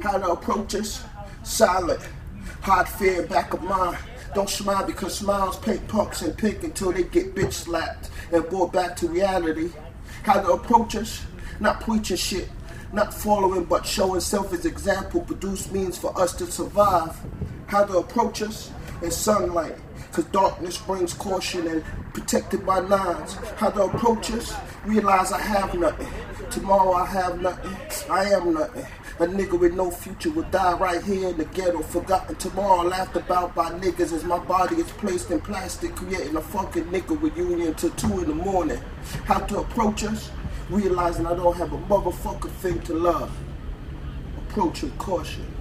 How to approach us? Silent. Hard fear back of mind. Don't smile because smiles paint punks and pink until they get bitch slapped and brought back to reality. How to approach us? Not preaching shit, not following but showing self as example produce means for us to survive. How to approach us? In sunlight, cause darkness brings caution and protected by nines. How to approach us? Realize I have nothing. Tomorrow I have nothing. I am nothing. A nigga with no future will die right here in the ghetto. Forgotten tomorrow, laughed about by niggas as my body is placed in plastic, creating a fucking nigga reunion till 2 in the morning. How to approach us? Realizing I don't have a motherfucker thing to love. Approach with caution.